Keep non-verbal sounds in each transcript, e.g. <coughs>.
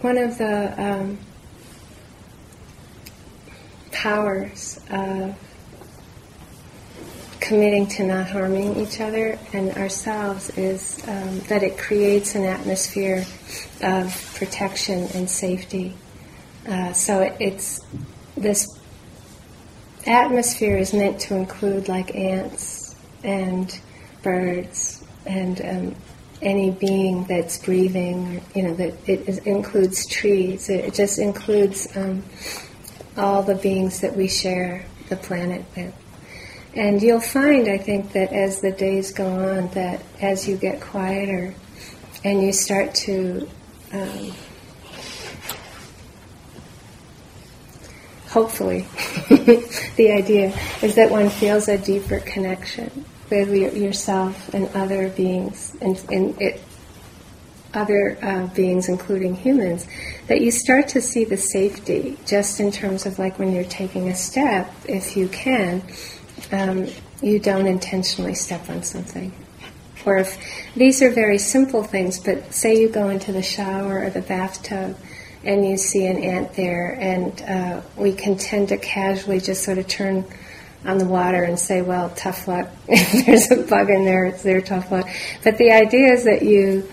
one of the um, powers of committing to not harming each other and ourselves is um, that it creates an atmosphere of protection and safety. Uh, so it, it's this atmosphere is meant to include like ants and birds and um, any being that's breathing. You know that it, it includes trees. It, it just includes um, all the beings that we share the planet with. And you'll find, I think, that as the days go on, that as you get quieter and you start to um, hopefully, <laughs> the idea is that one feels a deeper connection with yourself and other beings, and, and it, other uh, beings, including humans, that you start to see the safety just in terms of like when you're taking a step, if you can, um, you don't intentionally step on something. Or if these are very simple things, but say you go into the shower or the bathtub and you see an ant there, and uh, we can tend to casually just sort of turn on the water and say, well, tough luck. <laughs> if there's a bug in there, it's their tough luck. But the idea is that you,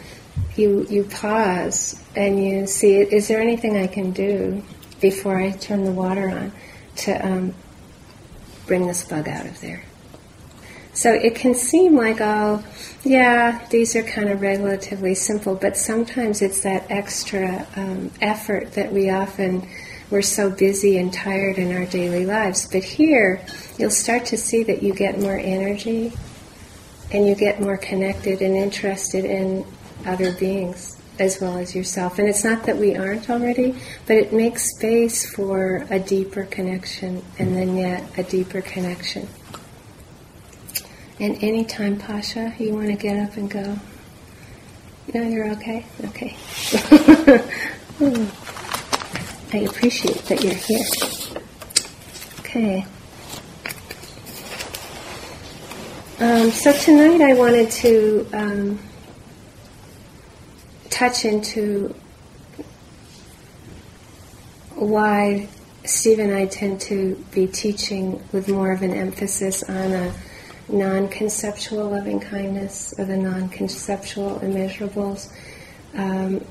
you, you pause and you see, is there anything I can do before I turn the water on to um, bring this bug out of there? So it can seem like, oh, yeah, these are kind of relatively simple, but sometimes it's that extra um, effort that we often, we're so busy and tired in our daily lives. But here, you'll start to see that you get more energy and you get more connected and interested in other beings as well as yourself. And it's not that we aren't already, but it makes space for a deeper connection and then yet a deeper connection. And anytime, Pasha, you want to get up and go. No, you're okay? Okay. <laughs> Hmm. I appreciate that you're here. Okay. Um, so tonight I wanted to um, touch into why Steve and I tend to be teaching with more of an emphasis on a non conceptual loving kindness or the non conceptual immeasurables, um,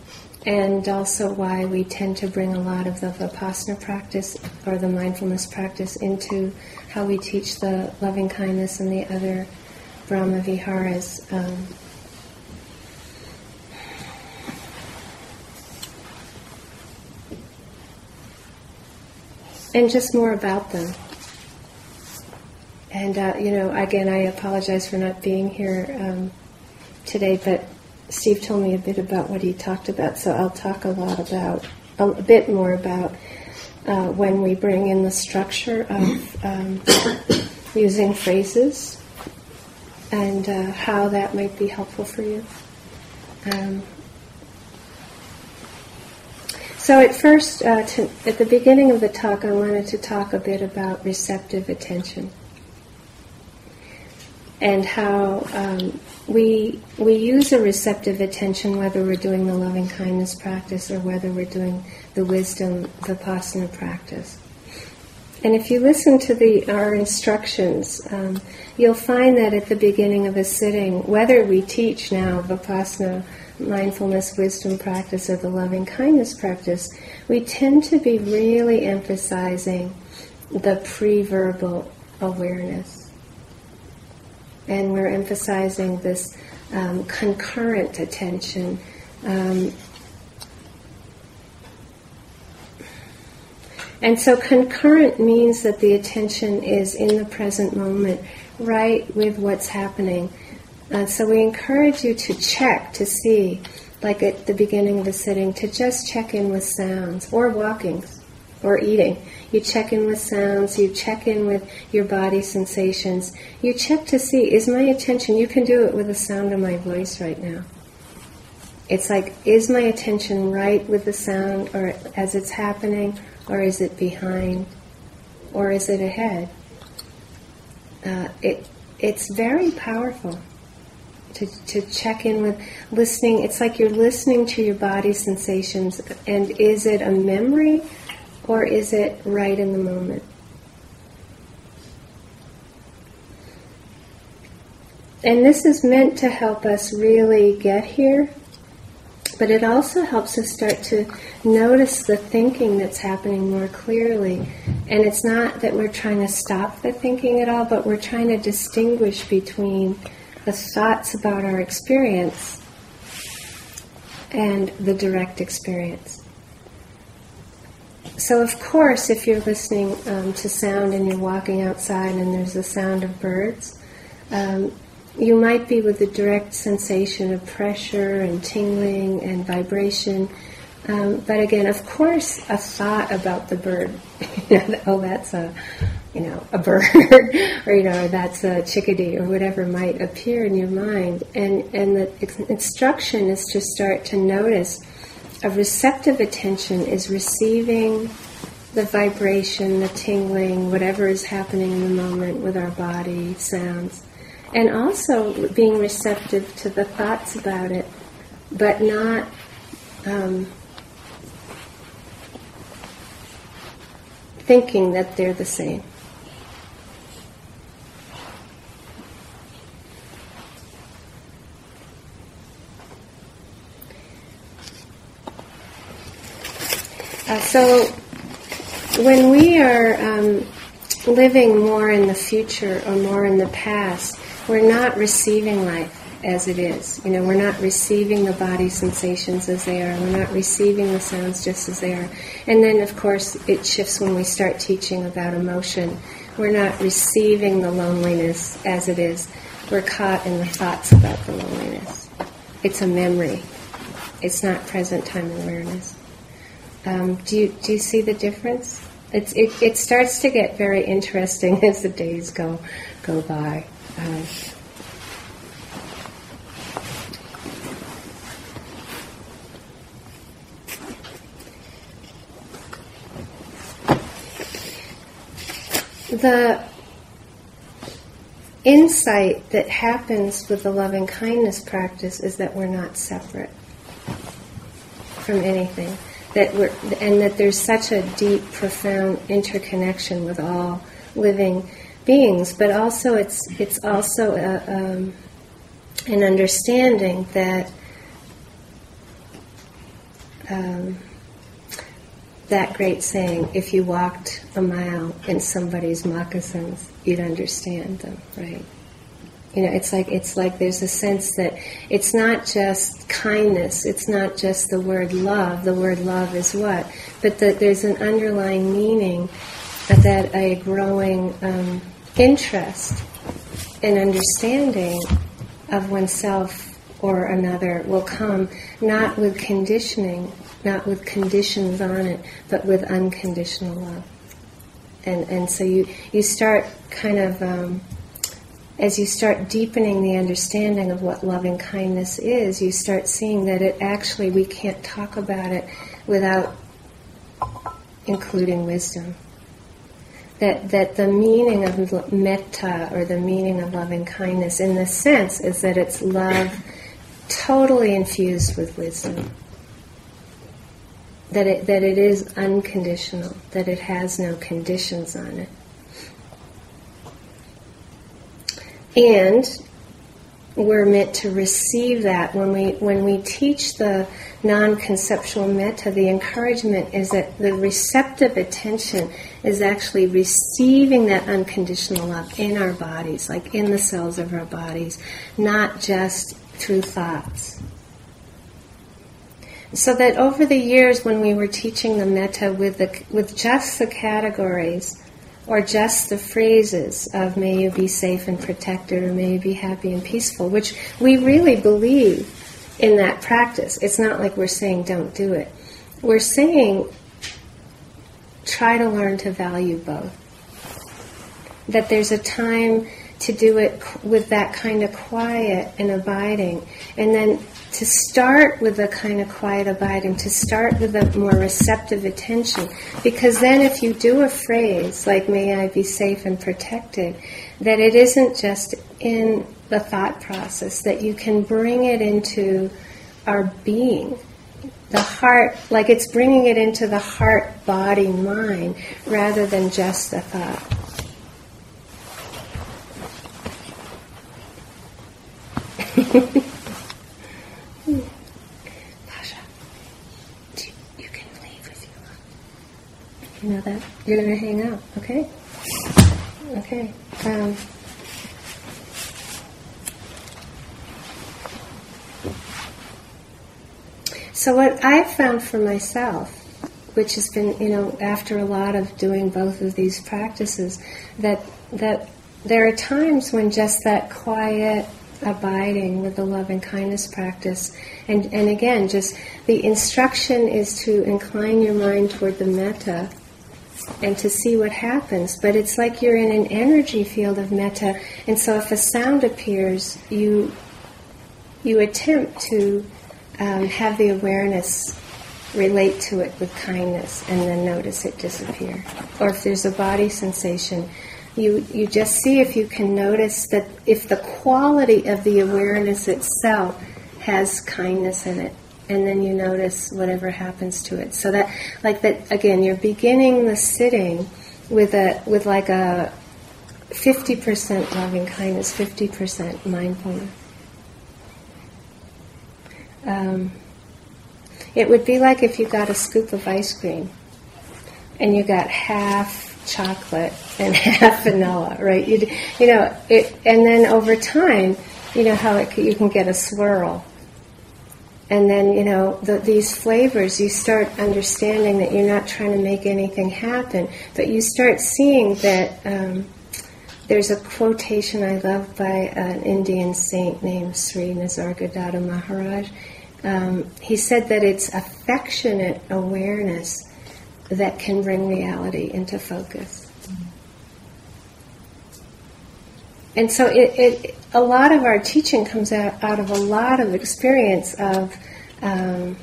and also why we tend to bring a lot of the Vipassana practice or the mindfulness practice into how we teach the loving kindness and the other Brahma Viharas. Um, and just more about them. And, uh, you know, again, I apologize for not being here um, today, but Steve told me a bit about what he talked about, so I'll talk a lot about, a, bit more about uh, when we bring in the structure of um, <coughs> using phrases and uh, how that might be helpful for you. Um, so at first, uh, to, at the beginning of the talk, I wanted to talk a bit about receptive attention and how um, we we use a receptive attention whether we're doing the loving kindness practice or whether we're doing the wisdom vipassana practice. And if you listen to the our instructions, um, you'll find that at the beginning of a sitting, whether we teach now vipassana, mindfulness, wisdom practice, or the loving kindness practice, we tend to be really emphasizing the pre-verbal awareness and we're emphasizing this um, concurrent attention. Um, and so, concurrent means that the attention is in the present moment, right with what's happening. Uh, so, we encourage you to check to see, like at the beginning of the sitting, to just check in with sounds or walking or eating. You check in with sounds, you check in with your body sensations. You check to see, is my attention, you can do it with the sound of my voice right now. It's like, is my attention right with the sound or as it's happening, or is it behind, or is it ahead? Uh, it, it's very powerful to, to check in with listening. It's like you're listening to your body sensations, and is it a memory or is it right in the moment? And this is meant to help us really get here but it also helps us start to notice the thinking that's happening more clearly. And it's not that we're trying to stop the thinking at all, but we're trying to distinguish between the thoughts about our experience and the direct experience. So, of course, if you're listening um, to sound and you're walking outside and there's the sound of birds, um, you might be with the direct sensation of pressure and tingling and vibration. Um, but again, of course, a thought about the bird, <laughs> oh, that's a, you know, a bird, <laughs> or you know, that's a chickadee, or whatever might appear in your mind. And and the instruction is to start to notice a receptive attention is receiving the vibration, the tingling, whatever is happening in the moment with our body, sounds and also being receptive to the thoughts about it, but not um, thinking that they're the same. Uh, so when we are um, living more in the future or more in the past, we're not receiving life as it is. You know, we're not receiving the body sensations as they are. We're not receiving the sounds just as they are. And then, of course, it shifts when we start teaching about emotion. We're not receiving the loneliness as it is. We're caught in the thoughts about the loneliness. It's a memory. It's not present time awareness. Um, do you do you see the difference? It's, it, it starts to get very interesting <laughs> as the days go go by. Uh, the insight that happens with the loving kindness practice is that we're not separate from anything that we're and that there's such a deep profound interconnection with all living beings, but also it's it's also a, um, an understanding that um, that great saying, if you walked a mile in somebody's moccasins, you'd understand them, right? You know, it's like it's like there's a sense that it's not just kindness, it's not just the word love. The word love is what, but that there's an underlying meaning that a growing um, interest and understanding of oneself or another will come not with conditioning, not with conditions on it, but with unconditional love. And, and so you, you start kind of, um, as you start deepening the understanding of what loving kindness is, you start seeing that it actually, we can't talk about it without including wisdom that, that the meaning of metta or the meaning of loving kindness in this sense is that it's love totally infused with wisdom. That it, that it is unconditional, that it has no conditions on it. And we're meant to receive that. When we when we teach the non-conceptual metta the encouragement is that the receptive attention is actually receiving that unconditional love in our bodies like in the cells of our bodies not just through thoughts. So that over the years when we were teaching the metta with the with just the categories or just the phrases of may you be safe and protected or may you be happy and peaceful, which we really believe in that practice. It's not like we're saying don't do it. We're saying try to learn to value both. That there's a time to do it with that kind of quiet and abiding, and then to start with a kind of quiet abiding, to start with a more receptive attention. Because then, if you do a phrase like, May I be safe and protected, that it isn't just in the thought process, that you can bring it into our being. The heart, like it's bringing it into the heart, body, mind, rather than just the thought. <laughs> Pasha, you can leave if you want. You know that? You're going to hang out, okay? Okay. Um, so what I've found for myself, which has been, you know, after a lot of doing both of these practices, that that there are times when just that quiet abiding with the love and kindness practice, and and again, just the instruction is to incline your mind toward the metta and to see what happens. But it's like you're in an energy field of metta, and so if a sound appears, you you attempt to um, have the awareness relate to it with kindness, and then notice it disappear. Or if there's a body sensation, you you just see if you can notice that if the quality of the awareness itself has kindness in it and then you notice whatever happens to it. So that, like that, again, you're beginning the sitting with a with like a fifty percent loving kindness, fifty percent mindfulness. Um, it would be like if you got a scoop of ice cream and you got half chocolate and <laughs> half vanilla, right? You you know it, and then over time, you know how it, you can get a swirl and then you know the, these flavors you start understanding that you're not trying to make anything happen. But you start seeing that um, there's a quotation i love by an indian saint named sri nisargadatta maharaj. Um, he said that it's affectionate awareness that can bring reality into focus and so it, it, a lot of our teaching comes out, out of a lot of experience of um,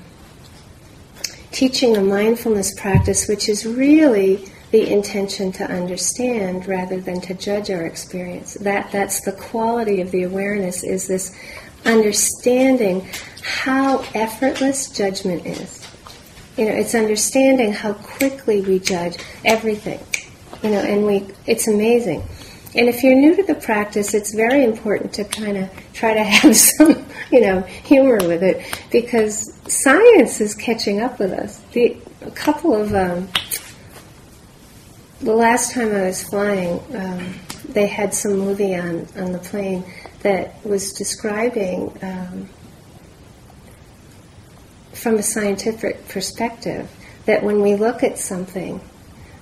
teaching a mindfulness practice, which is really the intention to understand rather than to judge our experience. That that's the quality of the awareness is this understanding how effortless judgment is. You know, it's understanding how quickly we judge everything. You know, and we it's amazing. And if you're new to the practice, it's very important to kind of try to <laughs> have some, you know, humor with it because science is catching up with us. The, a couple of, um, the last time I was flying, um, they had some movie on, on the plane that was describing, um, from a scientific perspective, that when we look at something,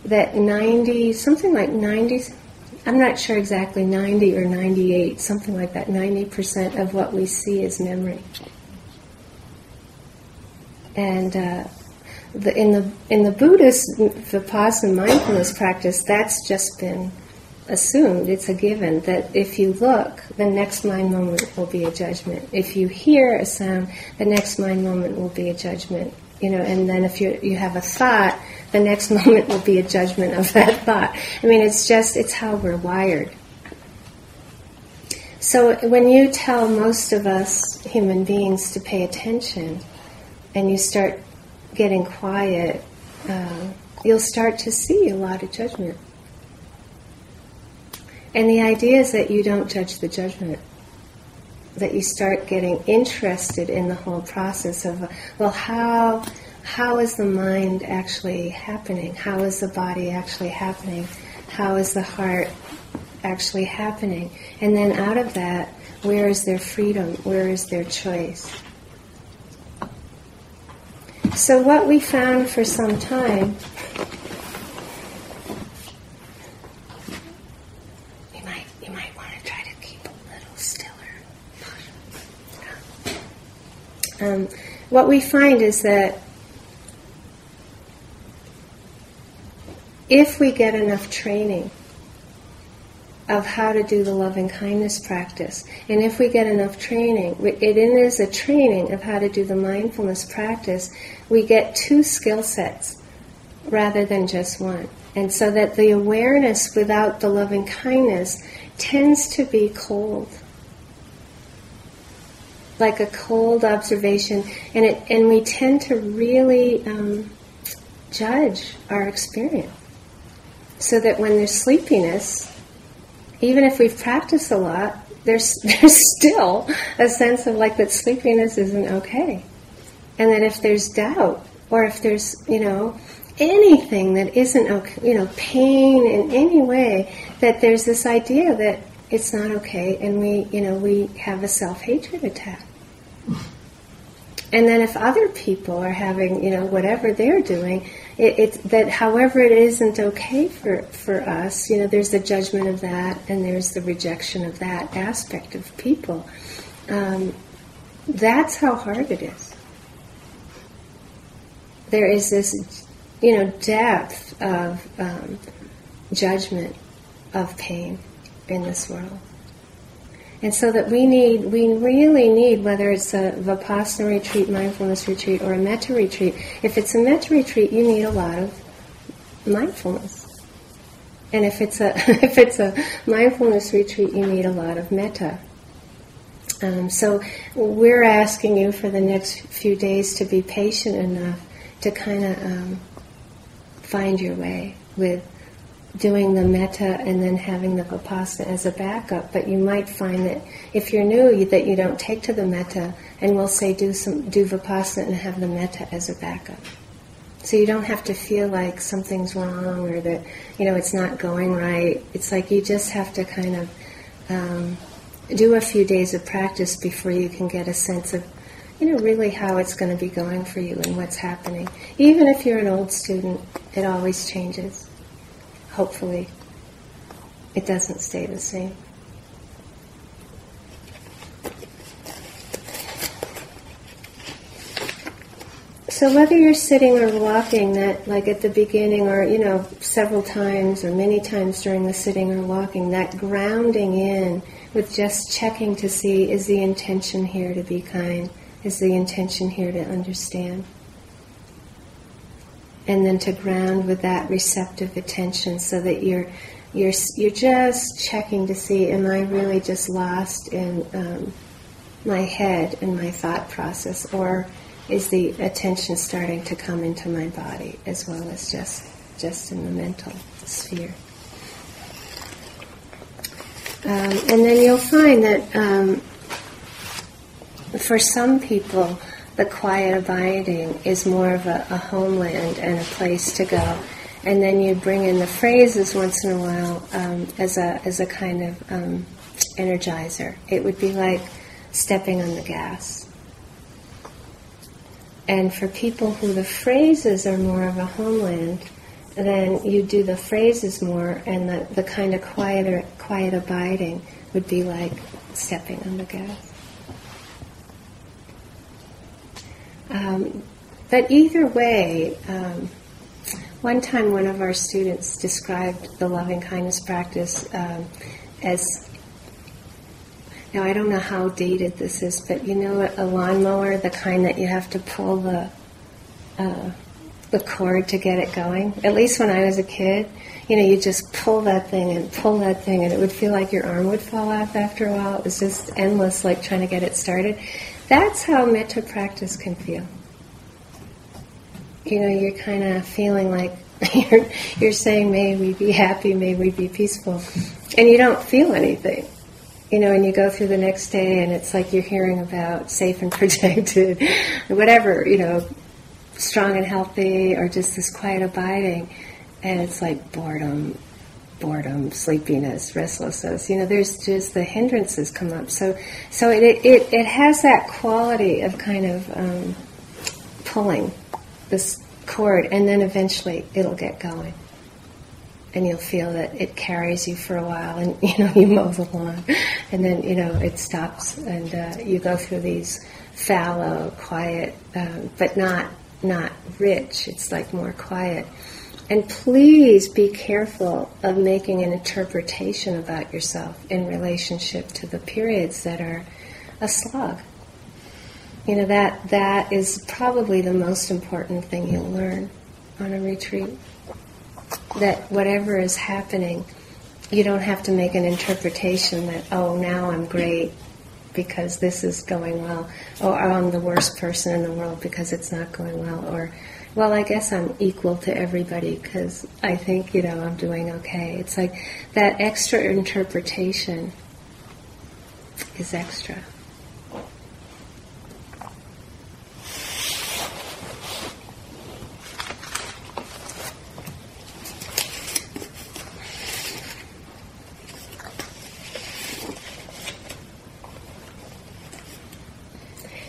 that 90, something like 90, I'm not sure exactly 90 or 98, something like that. 90% of what we see is memory. And uh, the, in the in the Buddhist vipassana mindfulness practice, that's just been assumed. It's a given that if you look, the next mind moment will be a judgment. If you hear a sound, the next mind moment will be a judgment. You know, and then if you you have a thought, the next <laughs> moment will be a judgment of that thought. I mean, it's just, it's how we're wired. So when you tell most of us human beings to pay attention and you start getting quiet, uh, you'll start to see a lot of judgment. And the idea is that you don't judge the judgment. That you start getting interested in the whole process of, well, how how is the mind actually happening? How is the body actually happening? How is the heart actually happening? And then out of that, where is their freedom? Where is their choice? So, what we found for some time, you might, you might want to try to keep a little stiller. Um, what we find is that if we get enough training of how to do the loving kindness practice, and if we get enough training, it is a training of how to do the mindfulness practice, we get two skill sets rather than just one. And so that the awareness without the loving kindness tends to be cold. Like a cold observation, and it and we tend to really um, judge our experience, so that when there's sleepiness, even if we've practiced a lot, there's <laughs> there's still a sense of like that sleepiness isn't okay, and that if there's doubt or if there's you know anything that isn't okay, you know pain in any way, that there's this idea that it's not okay, and we you know we have a self hatred attack. And then if other people are having, you know, whatever they're doing, it, it, that however it isn't okay for, for us, you know, there's the judgment of that and there's the rejection of that aspect of people. Um, that's how hard it is. There is this, you know, depth of um, judgment of pain in this world. And so that we need, we really need, whether it's a Vipassana retreat, mindfulness retreat, or a Metta retreat, if it's a Metta retreat, you need a lot of mindfulness. And if it's a, <laughs> if it's a mindfulness retreat, you need a lot of metta. Um, so we're asking you for the next few days to be patient enough to kind of um, find your way with doing the metta and then having the vipassana as a backup. But you might find that if you're new, that you don't take to the metta, and we'll say do some do vipassana and have the metta as a backup. So you don't have to feel like something's wrong or that you know it's not going right. It's like you just have to kind of um, do a few days of practice before you can get a sense of you know really how it's going to be going for you and what's happening. Even if you're an old student, it always changes hopefully it doesn't stay the same. So whether you're sitting or walking, that like at the beginning, or you know, several times or many times during the sitting or walking, that grounding in with just checking to see is the intention here to be kind, is the intention here to understand and then to ground with that receptive attention so that you're you're you're just checking to see am I really just lost in um, my head and my thought process? Or is the attention starting to come into my body as well as just just in the mental sphere? Um, and then you'll find that um, for some people the quiet abiding is more of a, a homeland and a place to go. And then you bring in the phrases once in a while um, as a as a kind of um, energizer. It would be like stepping on the gas. And for people who the phrases are more of a homeland, then you do the phrases more, and the, the kind of quieter, quiet abiding would be like stepping on the gas. Um, but either way, um, one time one of our students described the loving kindness practice um, as now I don't know how dated this is, but you know a lawnmower, the kind that you have to pull the uh, the cord to get it going. At least when I was a kid, you know, you just pull that thing and pull that thing, and it would feel like your arm would fall off after a while. It was just endless, like trying to get it started. That's how metta practice can feel. You know, you're kind of feeling like <laughs> you're, you're saying, may we be happy, may we be peaceful, and you don't feel anything. You know, and you go through the next day and it's like you're hearing about safe and <laughs> protected, whatever, you know, strong and healthy, or just this quiet abiding. And it's like boredom, boredom, sleepiness, restlessness. You know, there's just the hindrances come up. So, so it it, it has that quality of kind of um, pulling this cord, and then eventually it'll get going, and you'll feel that it carries you for a while, and <laughs> you know you mow the lawn, and then you know it stops, and uh, you go through these fallow, quiet, um, but not not rich. It's like more quiet and please be careful of making an interpretation about yourself in relationship to the periods that are a slog. You know, that, that is probably the most important thing you'll learn on a retreat. That whatever is happening, you don't have to make an interpretation that, oh, now I'm great, because this is going well, or oh, I'm the worst person in the world because it's not going well, or well, I guess I'm equal to everybody because I think, you know, I'm doing okay. It's like that extra interpretation is extra.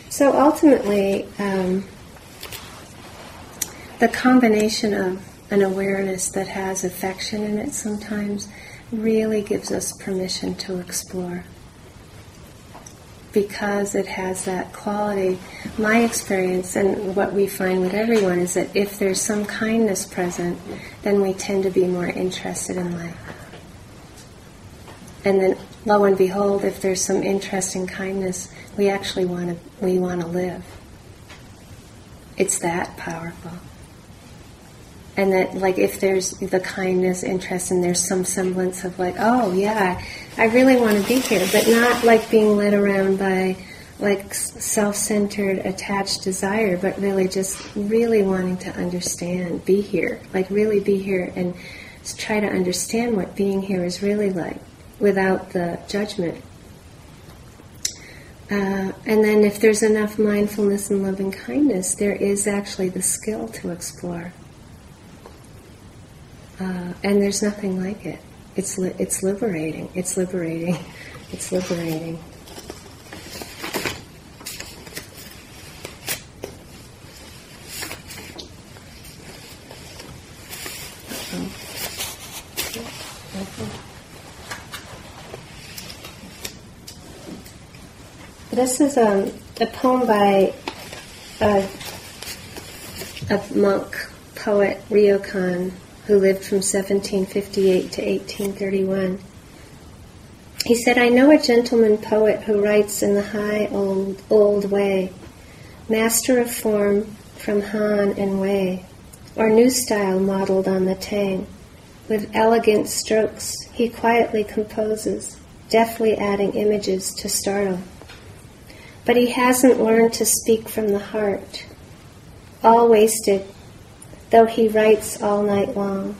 So ultimately, um, the combination of an awareness that has affection in it sometimes really gives us permission to explore because it has that quality. My experience and what we find with everyone is that if there's some kindness present, then we tend to be more interested in life. And then, lo and behold, if there's some interest in kindness, we actually want to we want to live. It's that powerful. And that, like, if there's the kindness, interest, and there's some semblance of, like, oh, yeah, I really want to be here, but not like being led around by, like, self centered, attached desire, but really just really wanting to understand, be here, like, really be here and try to understand what being here is really like without the judgment. Uh, and then, if there's enough mindfulness and loving kindness, there is actually the skill to explore. Uh, and there's nothing like it. It's li- it's liberating. It's liberating. <laughs> It's liberating. This is um, a poem by a, a monk, poet, Ryokan, who lived from 1758 to 1831. He said, I know a gentleman poet who writes in the high old, old way, master of form from Han and Wei, or new style modeled on the Tang. With elegant strokes, he quietly composes, deftly adding images to startle. But he hasn't learned to speak from the heart. All wasted, though he writes all night long.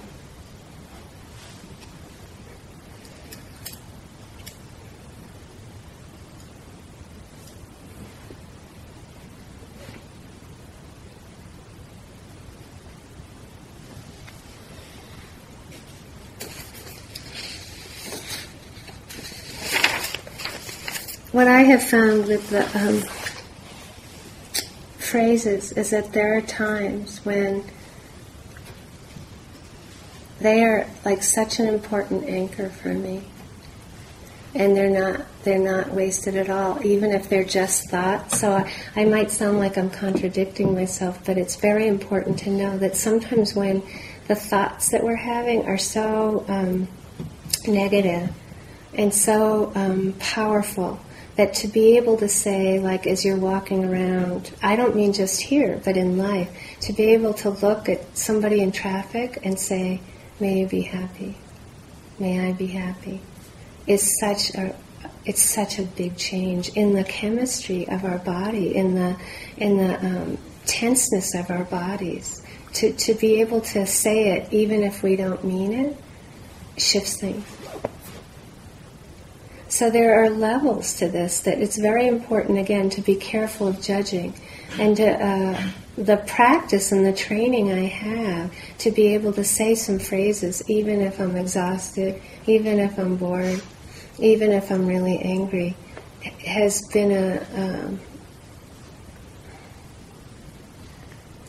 what I have found with the um, phrases is that there are times when they are like such an important anchor for me. And they're not they're not wasted at all even if they're just thoughts. So I, I, might sound like i'm contradicting myself but it's very important to know that sometimes when the thoughts that we're having are so um, negative and so um, powerful that to be able to say, like as you're walking around, I don't mean just here, but in life, to be able to look at somebody in traffic and say, May you be happy. May I be happy. Is such a it's such a big change in the chemistry of our body, in the in the um, tenseness of our bodies. To to be able to say it, even if we don't mean it, shifts things. So there are levels to this that it's very important, again, to be careful of judging. And uh, the practice and the training I have to be able to say some phrases, even if I'm exhausted, even if I'm bored, even if I'm really angry, has been a. Um,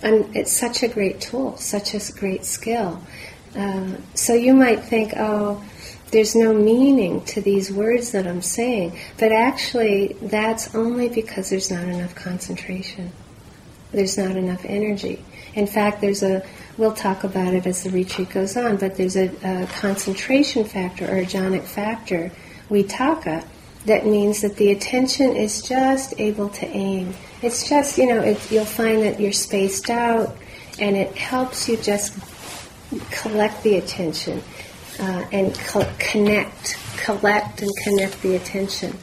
it's such a great tool, such a great skill. Uh, so you might think, oh, there's no meaning to these words that I'm saying. But actually, that's only because there's not enough concentration. There's not enough energy. In fact, there's a, we'll talk about it as the retreat goes on, but there's a, a concentration factor or a jhanic factor, vitakka, that means that the attention is just able to aim. It's just, you know, it, you'll find that you're spaced out and it helps you just collect the attention uh, and co- connect, collect and connect the attention.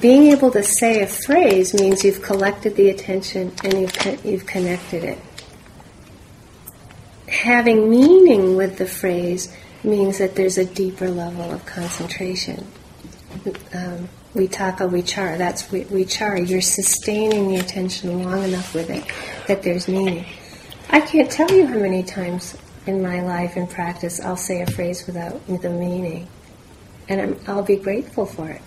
being able to say a phrase means you've collected the attention and you've, you've connected it. Having meaning with the phrase means that there's a deeper level of concentration. Um, vitakka vichara, that's vichara. You're sustaining the attention long enough with it that there's meaning. I can't tell you how many times in my life and practice I'll say a phrase without the meaning, and I'm, I'll be grateful for it.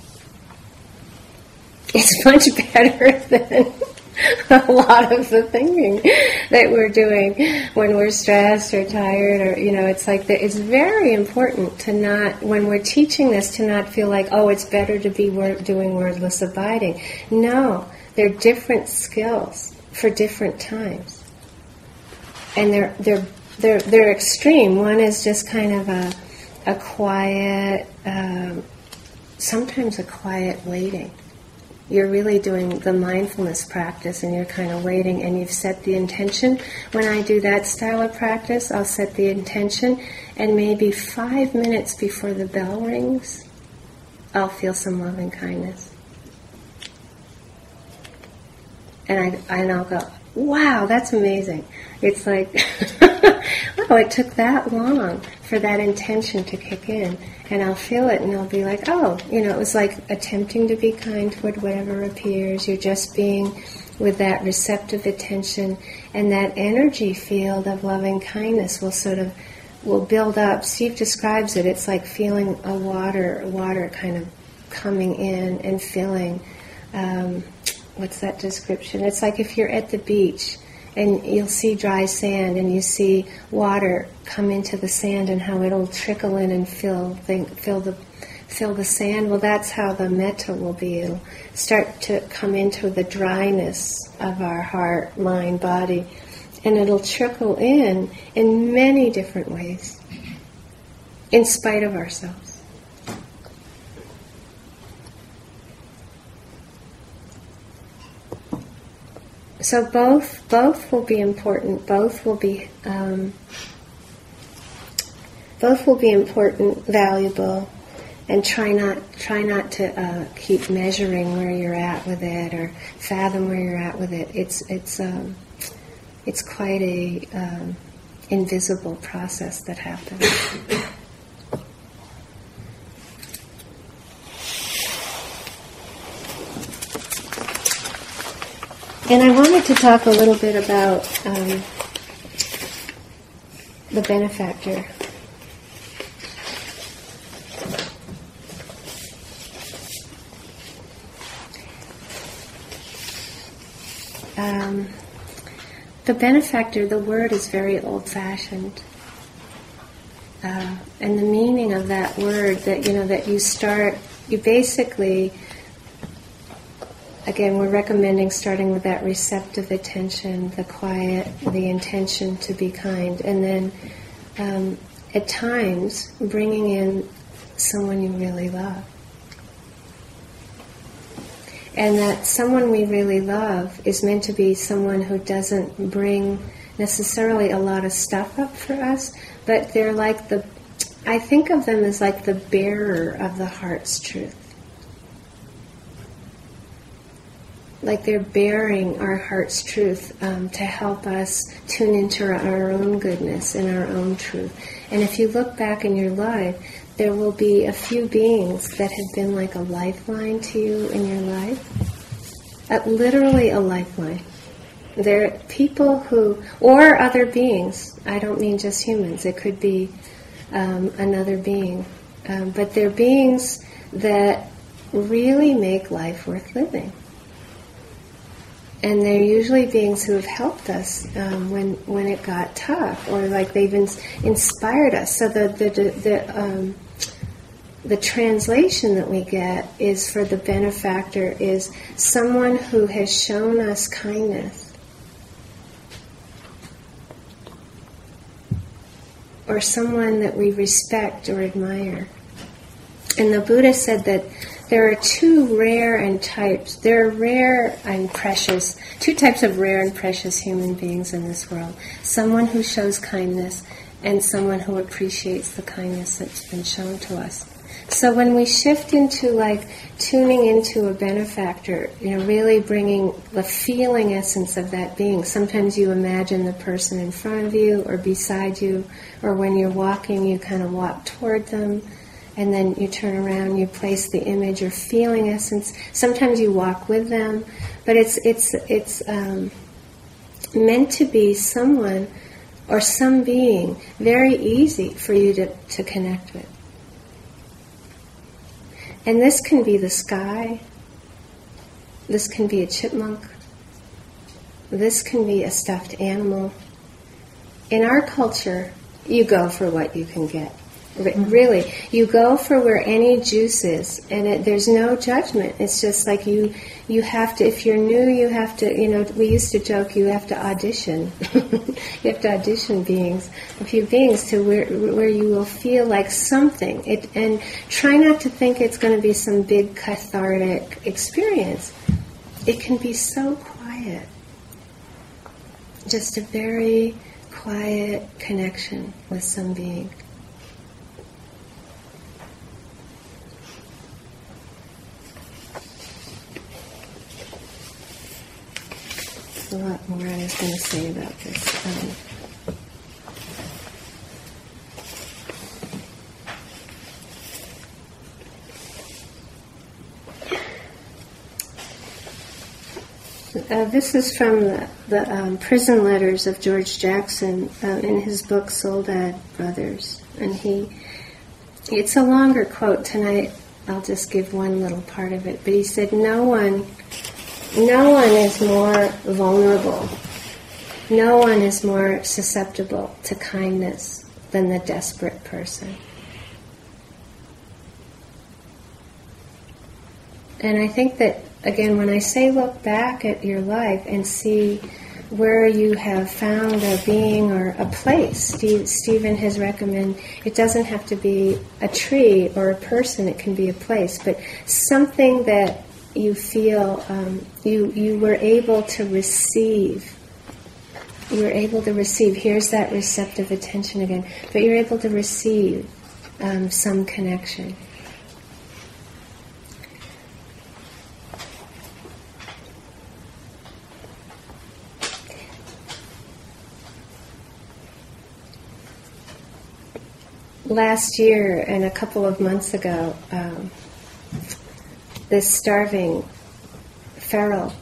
It's <laughs> much better than <laughs> a lot of the thinking that we're doing when we're stressed or tired or you know it's like the, it's very important to not when we're teaching this to not feel like oh it's better to be doing wordless abiding. No they're different skills for different times. And they're they're they're they're extreme one is just kind of a a quiet um, sometimes a quiet waiting you're really doing the mindfulness practice and you're kind of waiting and you've set the intention. When I do that style of practice, I'll set the intention and maybe five minutes before the bell rings, I'll feel some loving kindness. And, I, and I'll go, wow, that's amazing. It's like, <laughs> oh, it took that long for that intention to kick in and I'll feel it and I'll be like, oh, you know, it was like attempting to be kind toward whatever appears. You're just being with that receptive attention and that energy field of loving kindness will sort of will build up. Steve describes it. It's like feeling a water, water kind of coming in and filling. Um, what's that description? It's like if you're at the beach and you'll see dry sand and you see water come into the sand and how it'll trickle in and fill the, fill the fill the sand. Well, that's how the metta will be. It'll start to come into the dryness of our heart, mind, body, and it'll trickle in in many different ways, in spite of ourselves. So both both will be important. Both will be um, both will be important, valuable, and try not try not to uh, keep measuring where you're at with it or fathom where you're at with it. It's it's um, it's quite a um, invisible process that happens. And I wanted to talk a little bit about um, the benefactor. Um, the benefactor, the word is very old fashioned. Uh, and the meaning of that word that you know that you start you basically again, we're recommending starting with that receptive attention, the quiet, the intention to be kind, and then um, at times bringing in someone you really love. And that someone we really love is meant to be someone who doesn't bring necessarily a lot of stuff up for us, but they're like the, I think of them as like the bearer of the heart's truth. Like they're bearing our heart's truth um, to help us tune into our, own goodness and our own truth. And if you look back in your life, there will be a few beings that have been like a lifeline to you in your life. Uh, literally a lifeline. There are people who, or other beings, I don't mean just humans, it could be um, another being. Um, but they're beings that really make life worth living and they're usually beings who have helped us um, when when it got tough, or like they've ins- inspired us. So the the the, the, um, the translation that we get is for the benefactor is someone who has shown us kindness. Or someone that we respect or admire. And the Buddha said that there are two rare and types. There are rare and precious, two types of rare and precious human beings in this world. Someone who shows kindness and someone who appreciates the kindness that's been shown to us. So when we shift into like tuning into a benefactor, you know, really bringing the feeling essence of that being. Sometimes you imagine the person in front of you or beside you, or when you're walking, you kind of walk toward them, and then you turn around, you place the image or feeling essence. Sometimes you walk with them, but it's it's it's um, meant to be someone or some being very easy for you to, to connect with. And this can be the sky, this can be a chipmunk, this can be a stuffed animal. In our culture, you go for what you can get. Really, you go for where any juice is, and it, there's no judgment. It's just like you, you have to. If you're new, you have to. You know, we used to joke you have to audition. <laughs> you have to audition beings, a few beings to where where you will feel like something. It and try not to think it's going to be some big cathartic experience. It can be so quiet. Just a very quiet connection with some being. A lot more I was going to say about this. Um, Uh, this is from the, the um, prison letters of George Jackson uh, in his book Soledad Brothers, and he. It's a longer quote tonight. I'll just give one little part of it. But he said, "No one no one is more vulnerable. No one is more susceptible to kindness than the desperate person. And I think that, again, when I say look back at your life and see where you have found a being or a place, Steve, Stephen has recommended it doesn't have to be a tree or a person, it can be a place, but something that you feel um, you you were able to receive. You were able to receive. Here's that receptive attention again. But you're able to receive um, some connection. Last year and a couple of months ago, um, this starving feral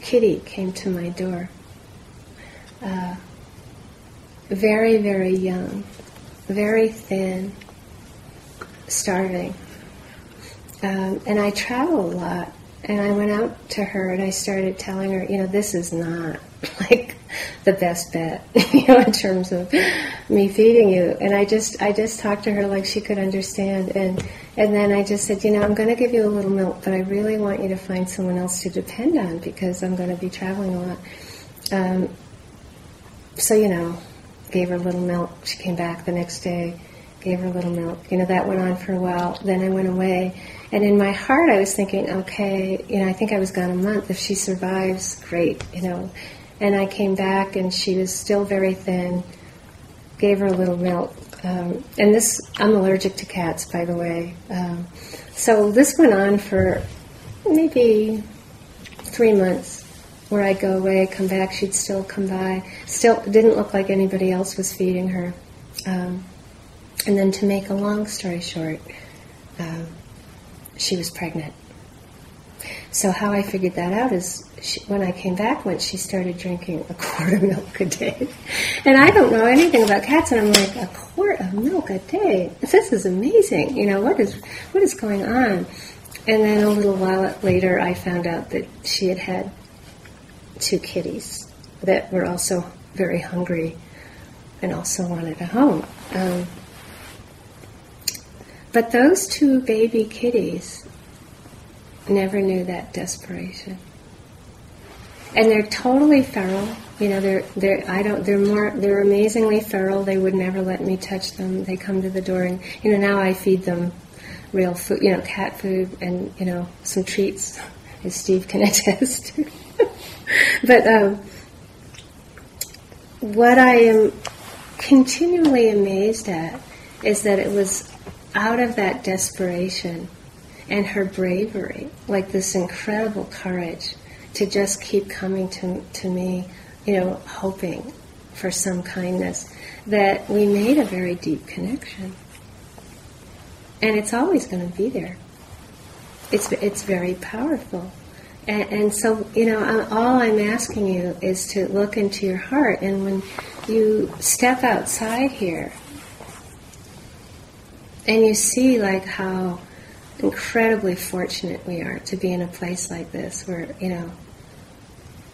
kitty came to my door. Uh, very, very young, very thin, starving. Um, and I travel a lot. And I went out to her and I started telling her, you know, this is not <laughs> like the best bet, <laughs> you know, in terms of me feeding you. And I just, I just talked to her like she could understand. And and then I just said, you know, I'm going to give you a little milk, but I really want you to find someone else to depend on because I'm going to be traveling a lot. Um, so, you know, gave her a little milk. She came back the next day, gave her a little milk. You know, that went on for a while. Then I went away. And in my heart, I was thinking, okay, you know, I think I was gone a month. If she survives, great, you know. And I came back and she was still very thin, gave her a little milk um, and this, I'm allergic to cats, by the way. Um, so this went on for maybe three months, where I'd go away, come back, she'd still come by. Still didn't look like anybody else was feeding her. Um, and then to make a long story short, um, she was pregnant. So how I figured that out is she, when I came back once, she started drinking a <laughs> quart of milk a day. And I don't know anything about cats, and I'm like, a quart of milk a day? This is amazing. You know, what is, what is going on? And then a little while later, I found out that she had had two kitties that were also very hungry and also wanted a home. Um, but those two baby kitties never knew that desperation and they're totally feral. You know, they're they're I don't they're more they're amazingly feral. They would never let me touch them. They come to the door, and you know now I feed them real food, you know, cat food, and you know some treats, as Steve can <laughs> attest. but um, what I am continually amazed at is that it was out of that desperation and her bravery, like this incredible courage to just keep coming to, to me, you know, hoping for some kindness, that we made a very deep connection. And it's always going to be there. It's, it's very powerful. And, and so, you know, all I'm asking you is to look into your heart. And when you step outside here and you see like how incredibly fortunate we are to be in a place like this where, you know,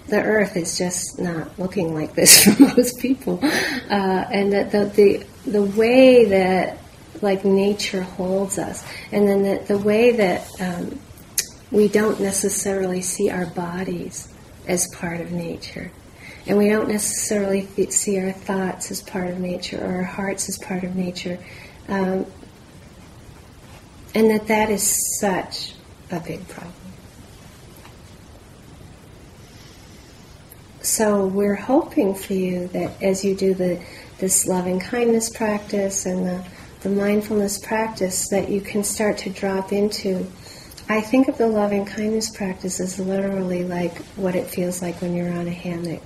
the earth is just not looking like this <laughs> for most people. Uh, and that the, the, the way that like nature holds us, and then the, the way that um, we don't necessarily see our bodies as part of nature. And we don't necessarily see our thoughts as part of nature or our hearts as part of nature. Um, and that that is such a big problem. So we're hoping for you that as you do the this loving kindness practice and the, the mindfulness practice, that you can start to drop into I think of the loving kindness practice as literally like what it feels like when you're on a hammock.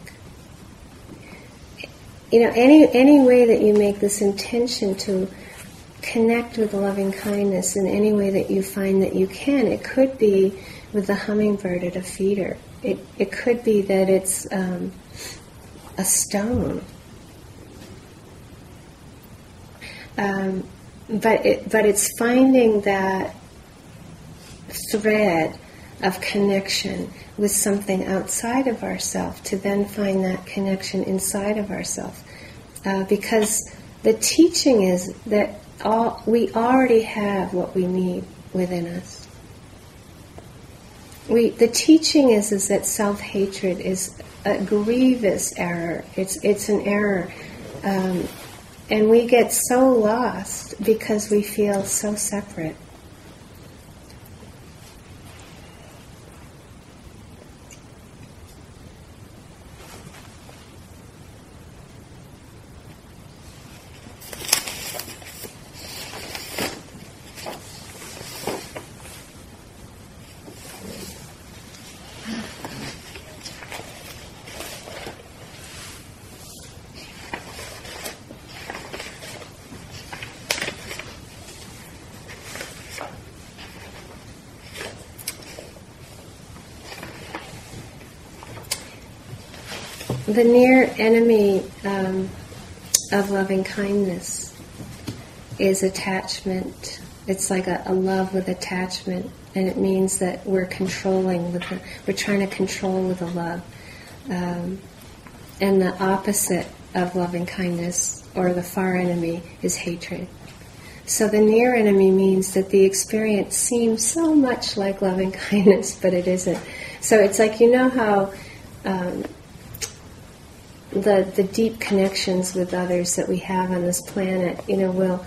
You know, any any way that you make this intention to connect with loving kindness in any way that you find that you can, it could be with the hummingbird at a feeder. It it could be that it's um, a stone. Um, but it, but it's finding that thread of connection with something outside of ourselves to then find that connection inside of ourselves. Uh, because the teaching is that all, we already have what we need within us. We, the teaching is, is that self hatred is a grievous error. It's, it's an error. Um, and we get so lost because we feel so separate. The near enemy um, of loving kindness is attachment. It's like a, a, love with attachment, and it means that we're controlling with the, we're trying to control with a love. Um, and the opposite of loving kindness or the far enemy is hatred. So the near enemy means that the experience seems so much like loving <laughs> kindness, but it isn't. So it's like you know how um, the the deep connections with others that we have on this planet, you know, will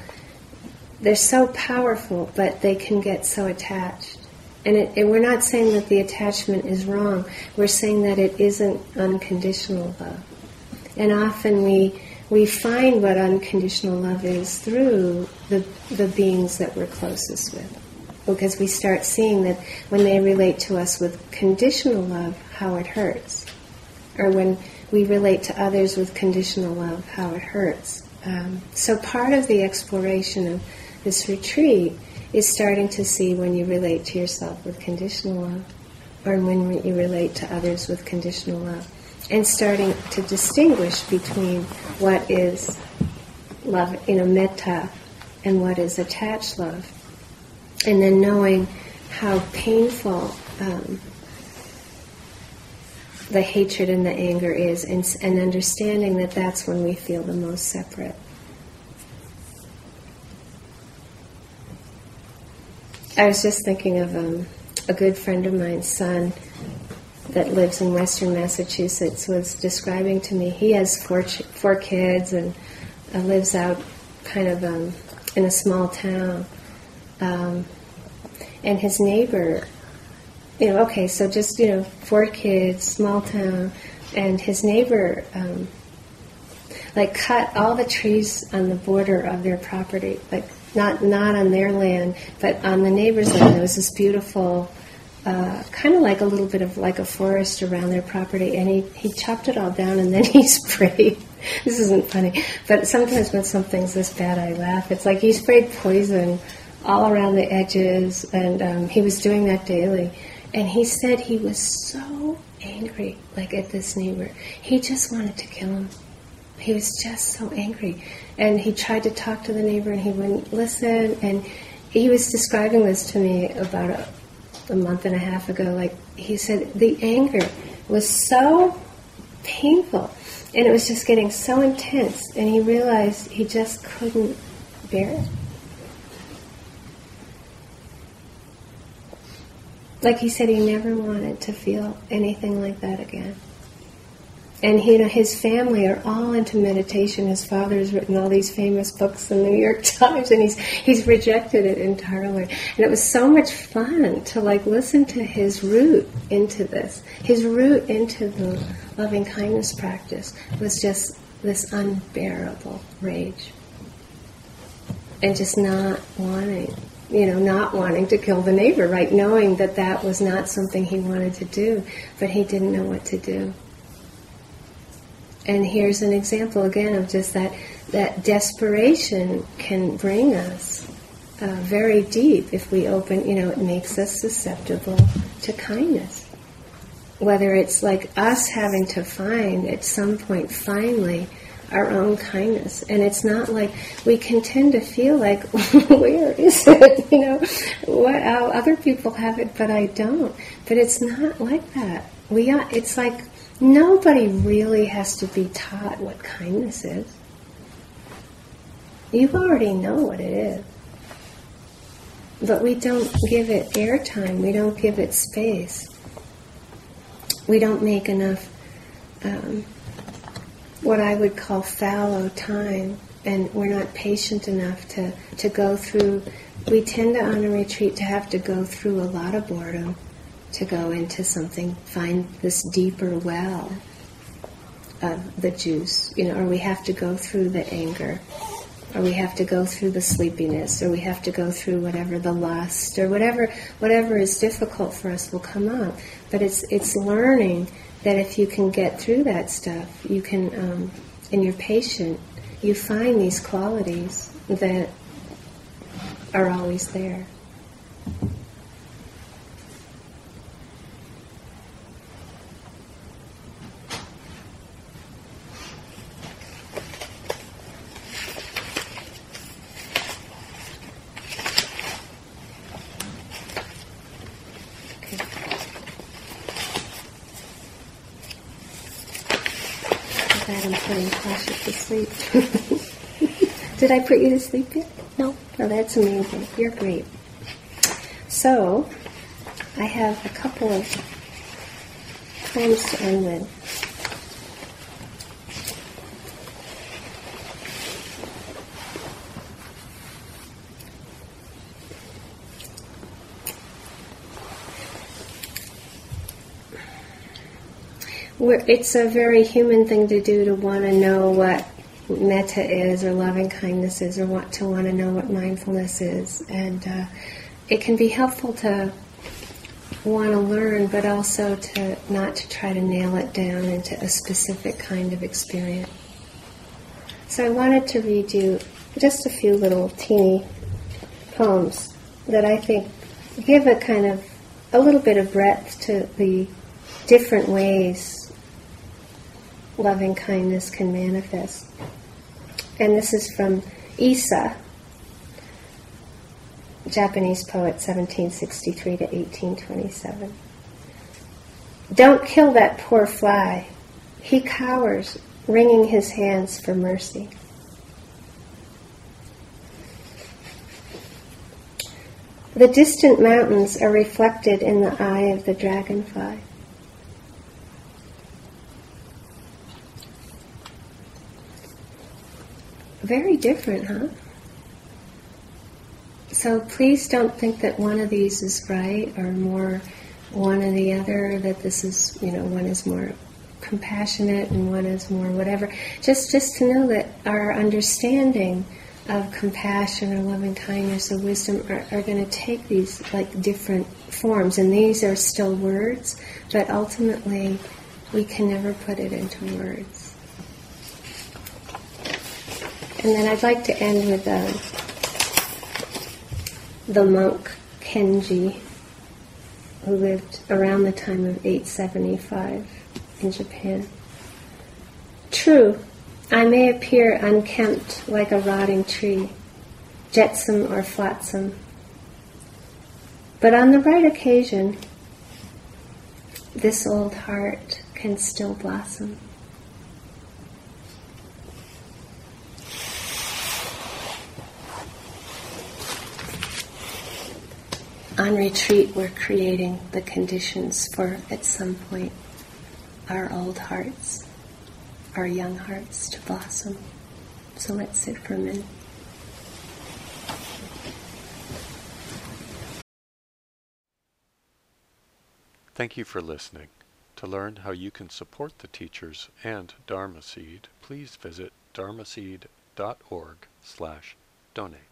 they're so powerful, but they can get so attached. And, it, and we're not saying that the attachment is wrong. We're saying that it isn't unconditional love. And often we we find what unconditional love is through the the beings that we're closest with. Because we start seeing that when they relate to us with conditional love, how it hurts. Or when we relate to others with conditional love, how it hurts. Um, so part of the exploration of this retreat is starting to see when you relate to yourself with conditional love, or when you relate to others with conditional love, and starting to distinguish between what is love, in a metta, and what is attached love, and then knowing how painful um, the hatred and the anger is, and, and understanding that that's when we feel the most separate. I was just thinking of um, a good friend of mine's son that lives in Western Massachusetts was describing to me. He has four ch- four kids and uh, lives out kind of um, in a small town. Um, and his neighbor you know, okay, so just, you know, four kids, small town, and his neighbor, um, like, cut all the trees on the border of their property, like, not not on their land, but on the neighbor's land. There was this beautiful, uh, kind of like a little bit of like a forest around their property, and he he chopped it all down, and then <laughs> he sprayed. this isn't funny, but sometimes when something's this bad, I laugh. It's like he sprayed poison all around the edges, and um, he was doing that daily. And he said he was so angry, like at this neighbor. He just wanted to kill him. He was just so angry. And he tried to talk to the neighbor and he wouldn't listen. And he was describing this to me about a, a month and a half ago. Like, he said the anger was so painful and it was just getting so intense. And he realized he just couldn't bear it. Like he said, he never wanted to feel anything like that again. And he, you know, his family are all into meditation. His father has written all these famous books in the New York <laughs> Times, and he's he's rejected it entirely. And it was so much fun to like listen to his root into this. His root into the loving kindness practice was just this unbearable rage, and just not wanting you know, not wanting to kill the neighbor, right? Knowing that that was not something he wanted to do, but he didn't know what to do. And here's an example again of just that that desperation can bring us uh, very deep if we open. You know, it makes us susceptible to kindness. Whether it's like us having to find at some point finally our own kindness. And it's not like we can tend to feel like, <laughs> where is it? <laughs> You know, what how other people have it, but I don't. But it's not like that. We are, it's like nobody really has to be taught what kindness is. You already know what it is. But we don't give it airtime. We don't give it space. We don't make enough um, what I would call fallow time, and we're not patient enough to, to go through. We tend to, on a retreat, to have to go through a lot of boredom to go into something, find this deeper well of the juice, you know, or we have to go through the anger, or we have to go through the sleepiness, or we have to go through whatever the lust, or whatever whatever is difficult for us will come up. But it's it's learning that if you can get through that stuff, you can, um, and you're patient, you find these qualities that are always there. Did I put you to sleep yet? No. Oh, that's amazing. You're great. So, I have a couple of poems to end with. it's a very human thing to do to want to know what metta is or loving kindness is or want to want to know what mindfulness is. And uh, it can be helpful to want to learn but also to not to try to nail it down into a specific kind of experience. So i wanted to read you just a few little teeny poems that i think give a kind of a little bit of breadth to the different ways loving kindness can manifest and this is from Issa, Japanese poet, 1763 to 1827. Don't kill that poor fly. He cowers, wringing his hands for mercy. The distant mountains are reflected in the eye of the dragonfly. Very different, huh? So please don't think that one of these is right or more one or the other, that this is, you know, one is more compassionate and one is more whatever. Just, just to know that our understanding of compassion or loving kindness or wisdom are, are going to take these like different forms and these are still words but ultimately we can never put it into words and then i'd like to end with uh, the monk kenji who lived around the time of 875 in japan true I may appear unkempt like a rotting tree, jetsam or flotsam. But on the right occasion, this old heart can still blossom. On retreat, we're creating the conditions for, at some point, our old hearts our young hearts to blossom. So let's sit for a minute. Thank you for listening. To learn how you can support the teachers and Dharma Seed, please visit dharmaseed.org slash donate.